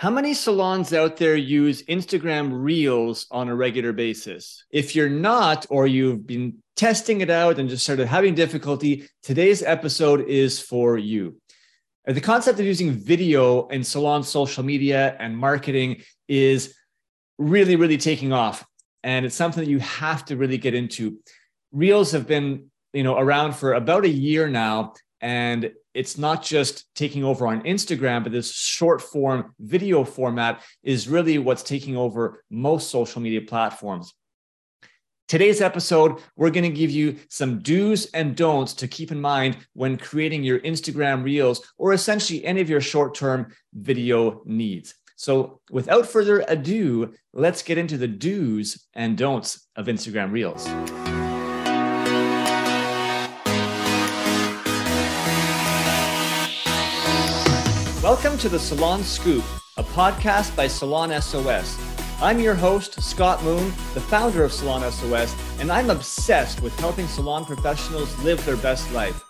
How many salons out there use Instagram Reels on a regular basis? If you're not, or you've been testing it out and just started having difficulty, today's episode is for you. Uh, the concept of using video in salon social media and marketing is really, really taking off. And it's something that you have to really get into. Reels have been, you know, around for about a year now. And it's not just taking over on Instagram, but this short form video format is really what's taking over most social media platforms. Today's episode, we're going to give you some do's and don'ts to keep in mind when creating your Instagram Reels or essentially any of your short term video needs. So, without further ado, let's get into the do's and don'ts of Instagram Reels. Welcome to the Salon Scoop, a podcast by Salon SOS. I'm your host, Scott Moon, the founder of Salon SOS, and I'm obsessed with helping salon professionals live their best life.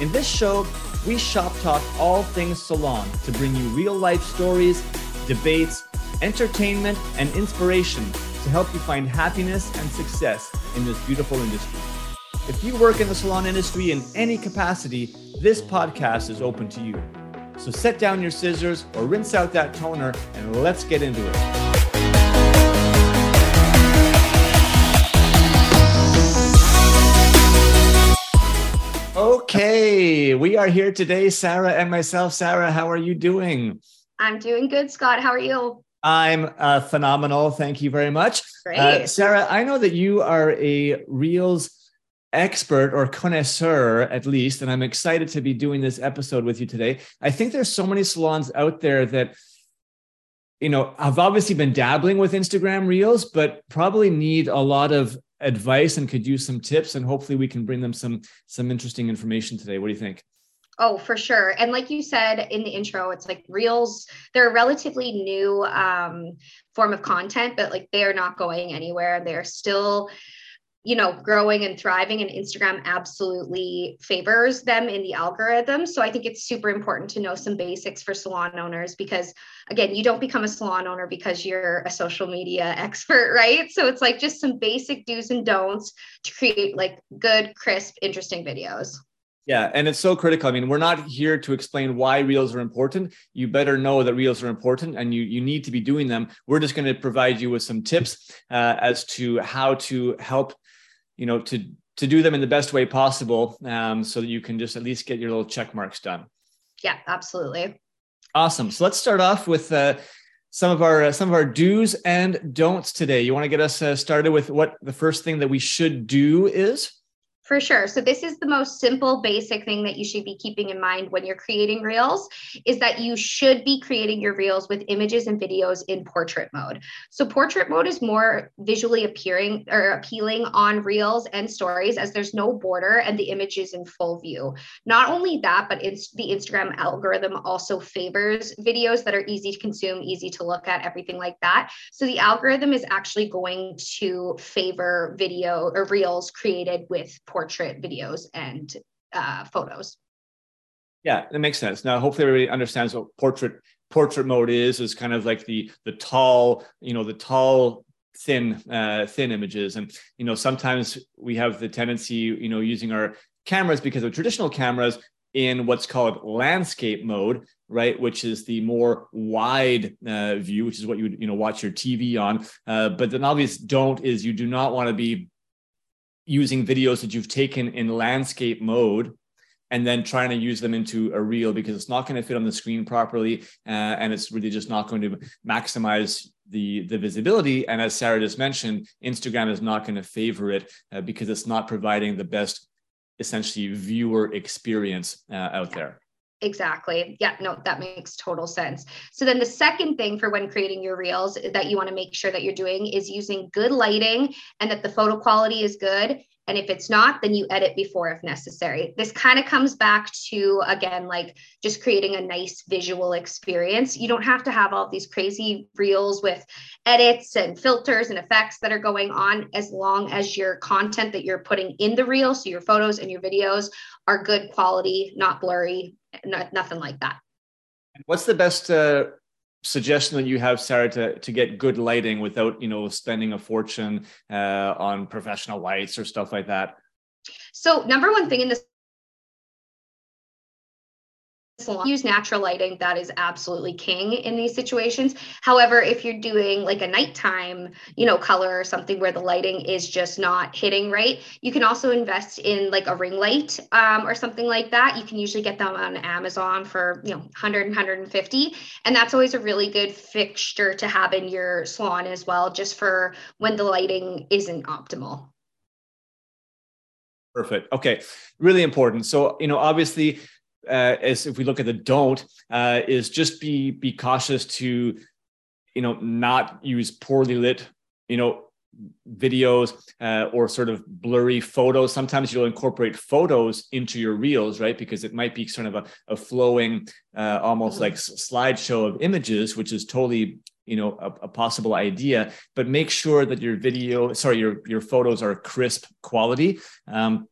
In this show, we shop talk all things salon to bring you real life stories, debates, entertainment, and inspiration to help you find happiness and success in this beautiful industry. If you work in the salon industry in any capacity, this podcast is open to you. So set down your scissors or rinse out that toner and let's get into it. Okay, we are here today, Sarah and myself. Sarah, how are you doing? I'm doing good, Scott. How are you? I'm uh, phenomenal. Thank you very much. Great. Uh, Sarah, I know that you are a Reels expert or connoisseur at least and i'm excited to be doing this episode with you today i think there's so many salons out there that you know i've obviously been dabbling with instagram reels but probably need a lot of advice and could use some tips and hopefully we can bring them some some interesting information today what do you think Oh, for sure. And like you said in the intro, it's like reels, they're a relatively new um, form of content, but like they are not going anywhere. They're still you know growing and thriving and instagram absolutely favors them in the algorithm. So i think it's super important to know some basics for salon owners because again you don't become a salon owner because you're a social media expert right? So it's like just some basic do's and don'ts to create like good crisp interesting videos yeah, and it's so critical. I mean, we're not here to explain why reels are important. You better know that reels are important and you, you need to be doing them. We're just going to provide you with some tips uh, as to how to help you know to to do them in the best way possible um, so that you can just at least get your little check marks done yeah absolutely awesome so let's start off with uh, some of our uh, some of our do's and don'ts today you want to get us uh, started with what the first thing that we should do is for sure. So this is the most simple basic thing that you should be keeping in mind when you're creating reels is that you should be creating your reels with images and videos in portrait mode. So portrait mode is more visually appearing or appealing on reels and stories as there's no border and the image is in full view. Not only that, but it's the Instagram algorithm also favors videos that are easy to consume, easy to look at, everything like that. So the algorithm is actually going to favor video or reels created with portrait videos and uh, photos. Yeah, that makes sense. Now, hopefully, everybody understands what portrait portrait mode is. Is kind of like the the tall, you know, the tall thin uh, thin images, and you know, sometimes we have the tendency, you know, using our cameras because of traditional cameras in what's called landscape mode right which is the more wide uh, view which is what you would you know watch your tv on uh, but an obvious don't is you do not want to be using videos that you've taken in landscape mode and then trying to use them into a reel because it's not going to fit on the screen properly uh, and it's really just not going to maximize the the visibility. And as sarah just mentioned instagram is not going to favor it uh, because it's not providing the best essentially viewer experience uh, out there Exactly. Yeah, no, that makes total sense. So then the second thing for when creating your reels that you want to make sure that you're doing is using good lighting and that the photo quality is good and if it's not, then you edit before if necessary. This kind of comes back to, again, like just creating a nice visual experience. You don't have to have all these crazy reels with edits and filters and effects that are going on as long as your content that you're putting in the reel, so your photos and your videos are good quality, not blurry, not, nothing like that. What's the best uh, suggestion that you have, Sarah, to, to get good lighting without, you know, spending a fortune uh, on professional lights or stuff like that? So number one thing in this use natural lighting that is absolutely king in these situations however if you're doing like a nighttime you know color or something where the lighting is just not hitting right you can also invest in like a ring light um, or something like that you can usually get them on amazon for you know 100 150 and that's always a really good fixture to have in your salon as well just for when the lighting isn't optimal Perfect. Okay. Really important. So, you know, obviously, uh, as if we look at the don't, uh, is just be be cautious to, you know, not use poorly lit, you know, videos uh, or sort of blurry photos. Sometimes you'll incorporate photos into your reels, right? Because it might be sort of a, a flowing, uh, almost like slideshow of images, which is totally you know a, a, possible idea but make sure that your video sorry your your photos are crisp quality um,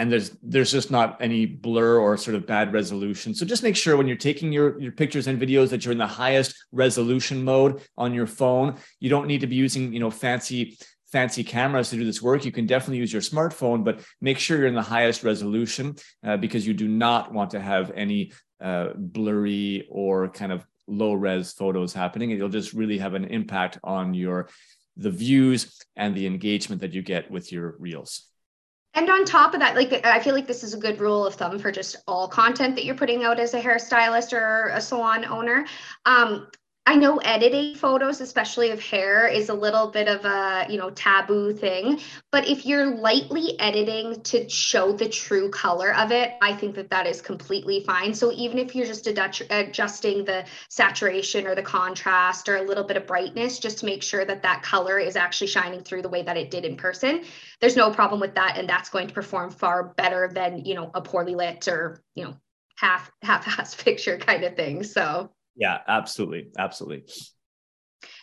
and there's there's just not any blur or sort of bad resolution so just make sure when you're taking your your pictures and videos that you're in the highest resolution mode on your phone you don't need to be using you know fancy fancy cameras to do this work you can definitely use your smartphone but make sure you're in the highest resolution uh, because you do not want to have any uh, blurry or kind of low res photos happening. It'll just really have an impact on your the views and the engagement that you get with your reels. And on top of that, like I feel like this is a good rule of thumb for just all content that you're putting out as a hairstylist or a salon owner. Um, I know editing photos, especially of hair, is a little bit of a you know taboo thing. But if you're lightly editing to show the true color of it, I think that that is completely fine. So even if you're just adjusting the saturation or the contrast or a little bit of brightness, just to make sure that that color is actually shining through the way that it did in person, there's no problem with that, and that's going to perform far better than you know a poorly lit or you know half half-ass picture kind of thing. So. Yeah, absolutely. Absolutely.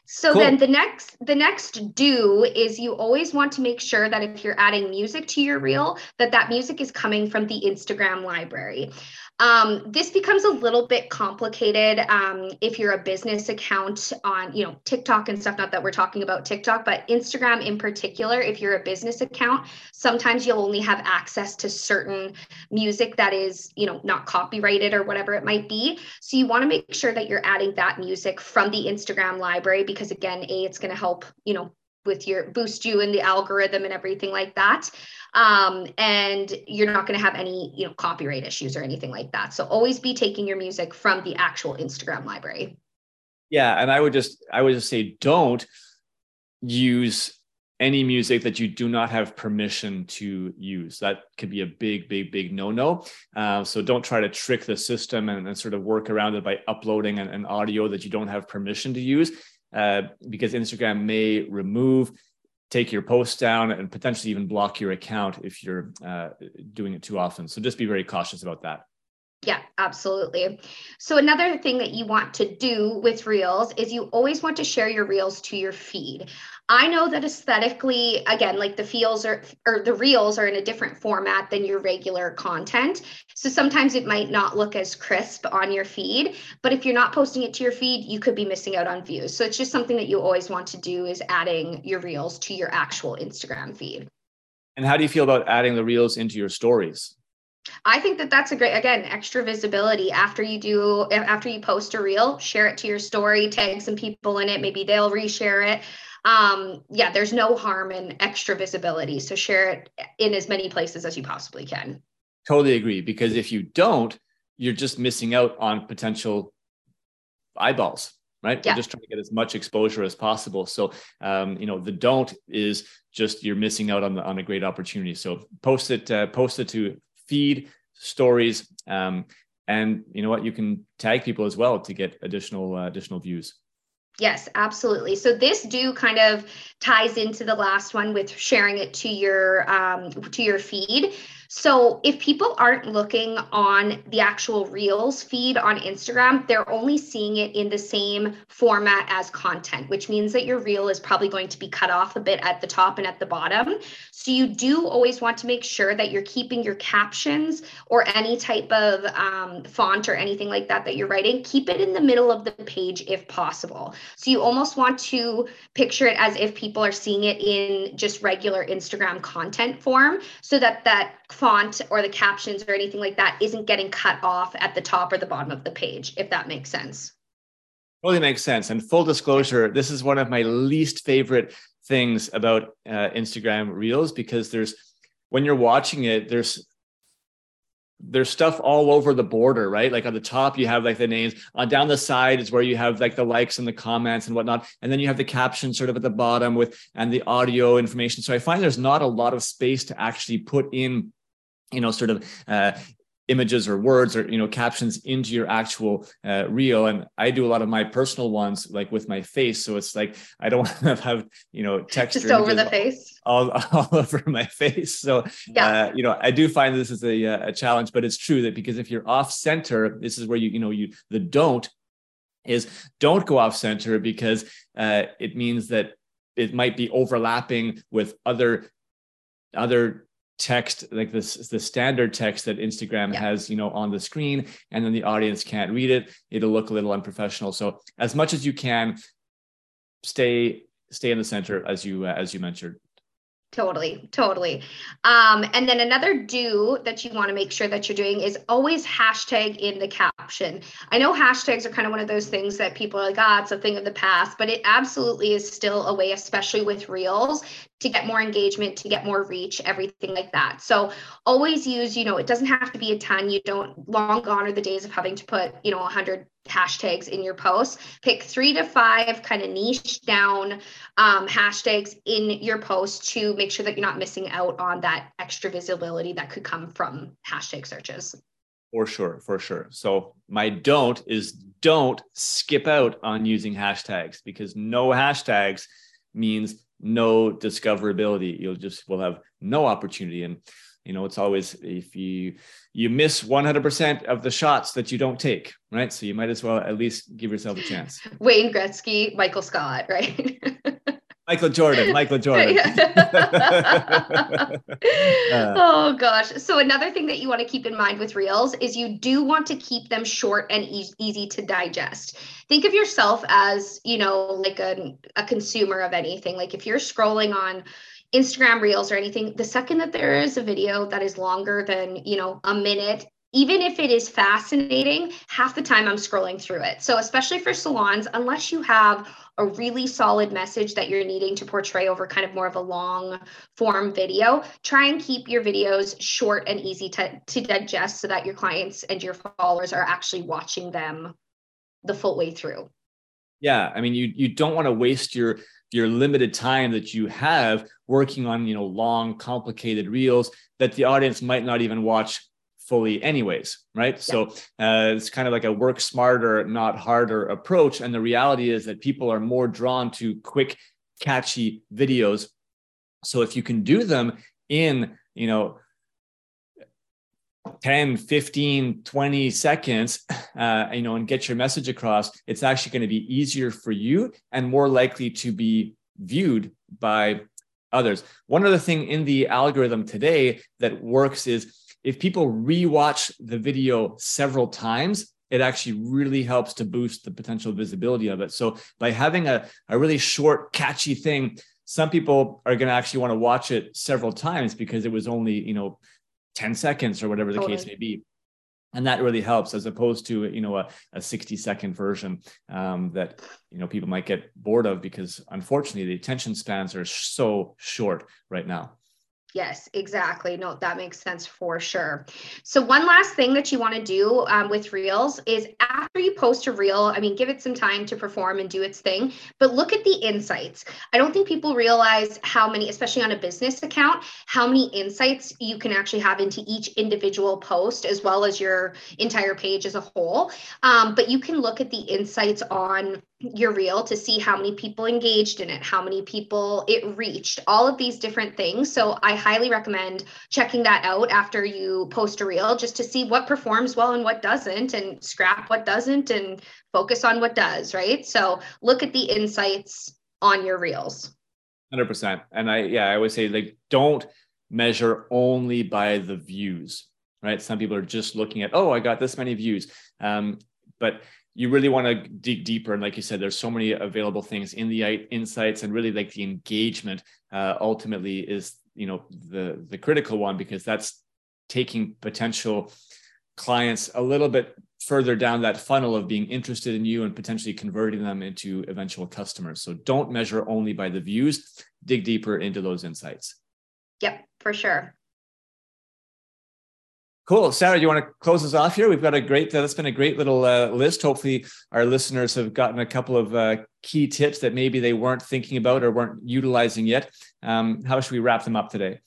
So cool. then the next the next do is you always want to make sure that if you're adding music to your reel that that music is coming from the Instagram library. Um, this becomes a little bit complicated um, if you're a business account on, you know, TikTok and stuff. Not that we're talking about TikTok, but Instagram in particular. If you're a business account, sometimes you'll only have access to certain music that is, you know, not copyrighted or whatever it might be. So you want to make sure that you're adding that music from the Instagram library because again, a it's going to help, you know, with your boost you in the algorithm and everything like that um, and you're not going to have any you know copyright issues or anything like that so always be taking your music from the actual instagram library yeah and i would just i would just say don't use any music that you do not have permission to use. That could be a big, big, big no no. Uh, so don't try to trick the system and, and, sort of work around it by uploading an, an audio that you don't have permission to use uh, because Instagram may remove, take your post down, and potentially even block your account if you're uh, doing it too often. So just be very cautious about that. Yeah, absolutely. So another thing that you want to do with Reels is you always want to share your Reels to your feed. I know that aesthetically, again, like the feels are or the reels are in a different format than your regular content. So sometimes it might not look as crisp on your feed, but if you're not posting it to your feed, you could be missing out on views. So it's just something that you always want to do is adding your reels to your actual Instagram feed. And how do you feel about adding the reels into your stories? I think that that's a great again extra visibility after you do after you post a reel, share it to your story, tag some people in it, maybe they'll reshare it um, yeah, there's no harm in extra visibility. So share it in as many places as you possibly can. Totally agree. Because if you don't, you're just missing out on potential eyeballs right yeah. we're just trying to get as much exposure as possible so um, you know the don't is just you're missing out on the, on a great opportunity so post it uh, post it to feed stories um, and you know what you can tag people as well to get additional uh, additional views Yes, absolutely. So this do kind of ties into the last one with sharing it to your um, to your feed. So if people aren't looking on the actual Reels feed on Instagram, they're only seeing it in the same format as content, which means that your Reel is probably going to be cut off a bit at the top and at the bottom. So you do always want to make sure that you're keeping your captions or any type of um, font or anything like that that you're writing, keep it in the middle of the page if possible. So you almost want to picture it as if people are seeing it in just regular Instagram content form so that that font or the captions or anything like that isn't getting cut off at the top or the bottom of the page, if that makes sense. Totally makes sense. And full disclosure, this is one of my least favorite things about uh, Instagram Reels because there's when you're watching it, there's there's stuff all over the border, right? Like on the top, you have like the names. On down the side is where you have like the likes and the comments and whatnot, and then you have the caption sort of at the bottom with and the audio information. So I find there's not a lot of space to actually put in you know sort of uh, images or words or you know captions into your actual uh, reel. And i do a lot of my personal ones like with my face. So it's like i don't want to have you know text just over the face? all, all over my face. So yeah. Uh, you know i do find this is a, uh, a challenge but it's true that because if you're off center this is where you you know you the don't is don't go off center because uh, it means that it might be overlapping with other other text like this the standard text that instagram yeah. has you know on the screen and then the audience can't read it it'll look a little unprofessional so as much as you can stay stay in the center as you uh, as you mentioned Totally, totally. Um, and then another do that you want to make sure that you're doing is always hashtag in the caption. I know hashtags are kind of one of those things that people are like, ah, it's a thing of the past, but it absolutely is still a way, especially with reels, to get more engagement, to get more reach, everything like that. So always use, you know, it doesn't have to be a ton. You don't long gone are the days of having to put, you know, 100 hashtags in your posts. Pick three to five kind of niche down um, hashtags in your post to make sure that you're not missing out on that extra visibility that could come from hashtag searches. For sure, for sure. So my don't is don't skip out on using hashtags because no hashtags means no discoverability. You'll just will have no opportunity. And you know, it's always if you you miss 100% of the shots that you don't take, right? So you might as well at least give yourself a chance. Wayne Gretzky, Michael Scott, right? Michael Jordan, Michael Jordan. uh, oh gosh. So another thing that you want to keep in mind with reels is you do want to keep them short and e- easy to digest. Think of yourself as, you know, like a, a consumer of anything. Like if you're scrolling on Instagram reels or anything, the second that there is a video that is longer than, you know, a minute even if it is fascinating, half the time I'm scrolling through it. So, especially for salons, unless you have a really solid message that you're needing to portray over kind of more of a long form video, try and keep your videos short and easy to, to digest so that your clients and your followers are actually watching them the full way through. Yeah, I mean you you don't want to waste your your limited time that you have working on, you know, long complicated reels that the audience might not even watch fully anyways right? Yeah. so uh, it's kind of like a work smarter not harder approach. And the reality is that people are more drawn to quick catchy videos. So if you can do them in you know 10 15 20 seconds uh, you know and get your message across it's actually going to be easier for you and more likely to be viewed by others one other thing in the algorithm today that works is if people rewatch the video several times, it actually really helps to boost the potential visibility of it. So by having a, a really short, catchy thing, some people are going to actually want to watch it several times because it was only, you know, 10 seconds or whatever the totally. case may be. And that really helps as opposed to, you know, a, a 60 second version um, that, you know, people might get bored of because unfortunately the attention spans are so short right now. Yes, exactly. No, that makes sense for sure. So, one last thing that you want to do um, with Reels is after you post a Reel, I mean, give it some time to perform and do its thing, but look at the insights. I don't think people realize how many, especially on a business account, how many insights you can actually have into each individual post as well as your entire page as a whole. Um, but you can look at the insights on your reel to see how many people engaged in it, how many people it reached, all of these different things. So I highly recommend checking that out after you post a reel just to see what performs well and what doesn't, and scrap what doesn't and focus on what does, right? So look at the insights on your reels. 100%. And I, yeah, I always say, like, don't measure only by the views, right? Some people are just looking at, oh, I got this many views. Um, but you really want to dig deeper and like you said there's so many available things in the insights and really like the engagement uh, ultimately is you know the the critical one because that's taking potential clients a little bit further down that funnel of being interested in you and potentially converting them into eventual customers. So don't measure only by the views dig deeper into those insights. Yep for sure Cool. Sarah, do you want to close us off here? We've got a great, uh, that's been a great little uh, list. Hopefully, our listeners have gotten a couple of uh, key tips that maybe they weren't thinking about or weren't utilizing yet. Um, how should we wrap them up today?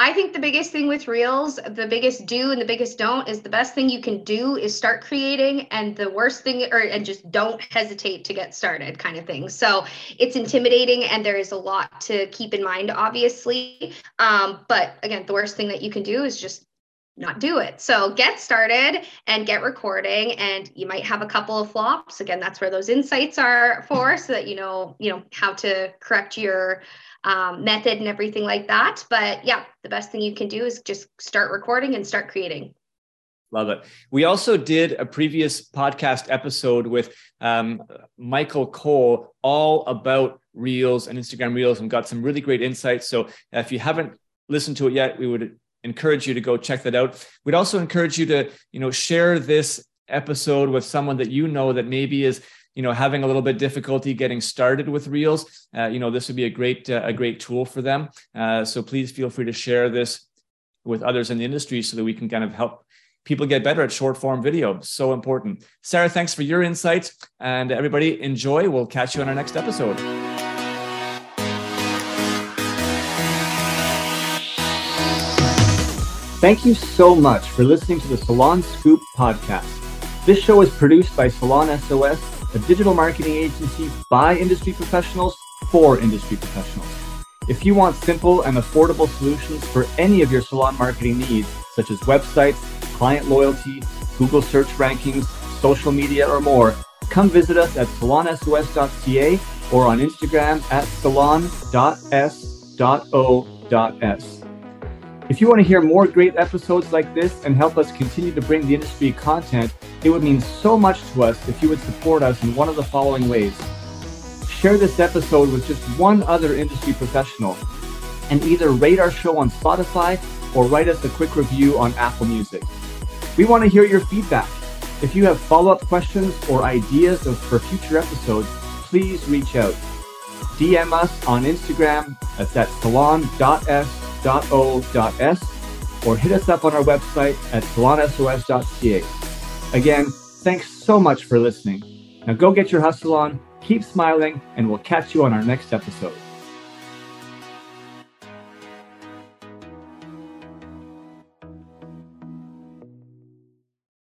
I think the biggest thing with Reels, the biggest do and the biggest don't is the best thing you can do is start creating, and the worst thing, or and just don't hesitate to get started, kind of thing. So it's intimidating, and there is a lot to keep in mind, obviously. Um, but again, the worst thing that you can do is just not do it. So get started and get recording and you might have a couple of flops. Again, that's where those insights are for so that you know, you know, how to correct your um, method and everything like that. But yeah, the best thing you can do is just start recording and start creating. Love it. We also did a previous podcast episode with um, Michael Cole all about Reels and Instagram Reels and got some really great insights. So if you haven't listened to it yet, we would encourage you to go check that out. We'd also encourage you to, you know, share this episode with someone that you know that maybe is you know having a little bit difficulty getting started with reels. Uh, you know this would be a great uh, a great tool for them. Uh, so please feel free to share this with others in the industry so that we can kind of help people get better at short form video. So important. Sarah thanks for your insights. And everybody enjoy. We'll catch you on our next episode Thank you so much for listening to the Salon Scoop podcast. This show is produced by Salon SOS, a digital marketing agency by industry professionals for industry professionals. If you want simple and affordable solutions for any of your salon marketing needs, such as websites, client loyalty, Google search rankings, social media, or more, come visit us at salonsos.ca or on Instagram at salon.s.o.s. If you want to hear more great episodes like this and help us continue to bring the industry content, it would mean so much to us if you would support us in one of the following ways. Share this episode with just one other industry professional and either rate our show on Spotify or write us a quick review on Apple Music. We want to hear your feedback. If you have follow up questions or ideas for future episodes, please reach out. DM us on Instagram at that salon.s salonsos.o.s or hit us up on our website at salonsos.ca. Again, thanks so much for listening. Now go get your hustle on, keep smiling, and we'll catch you on our next episode.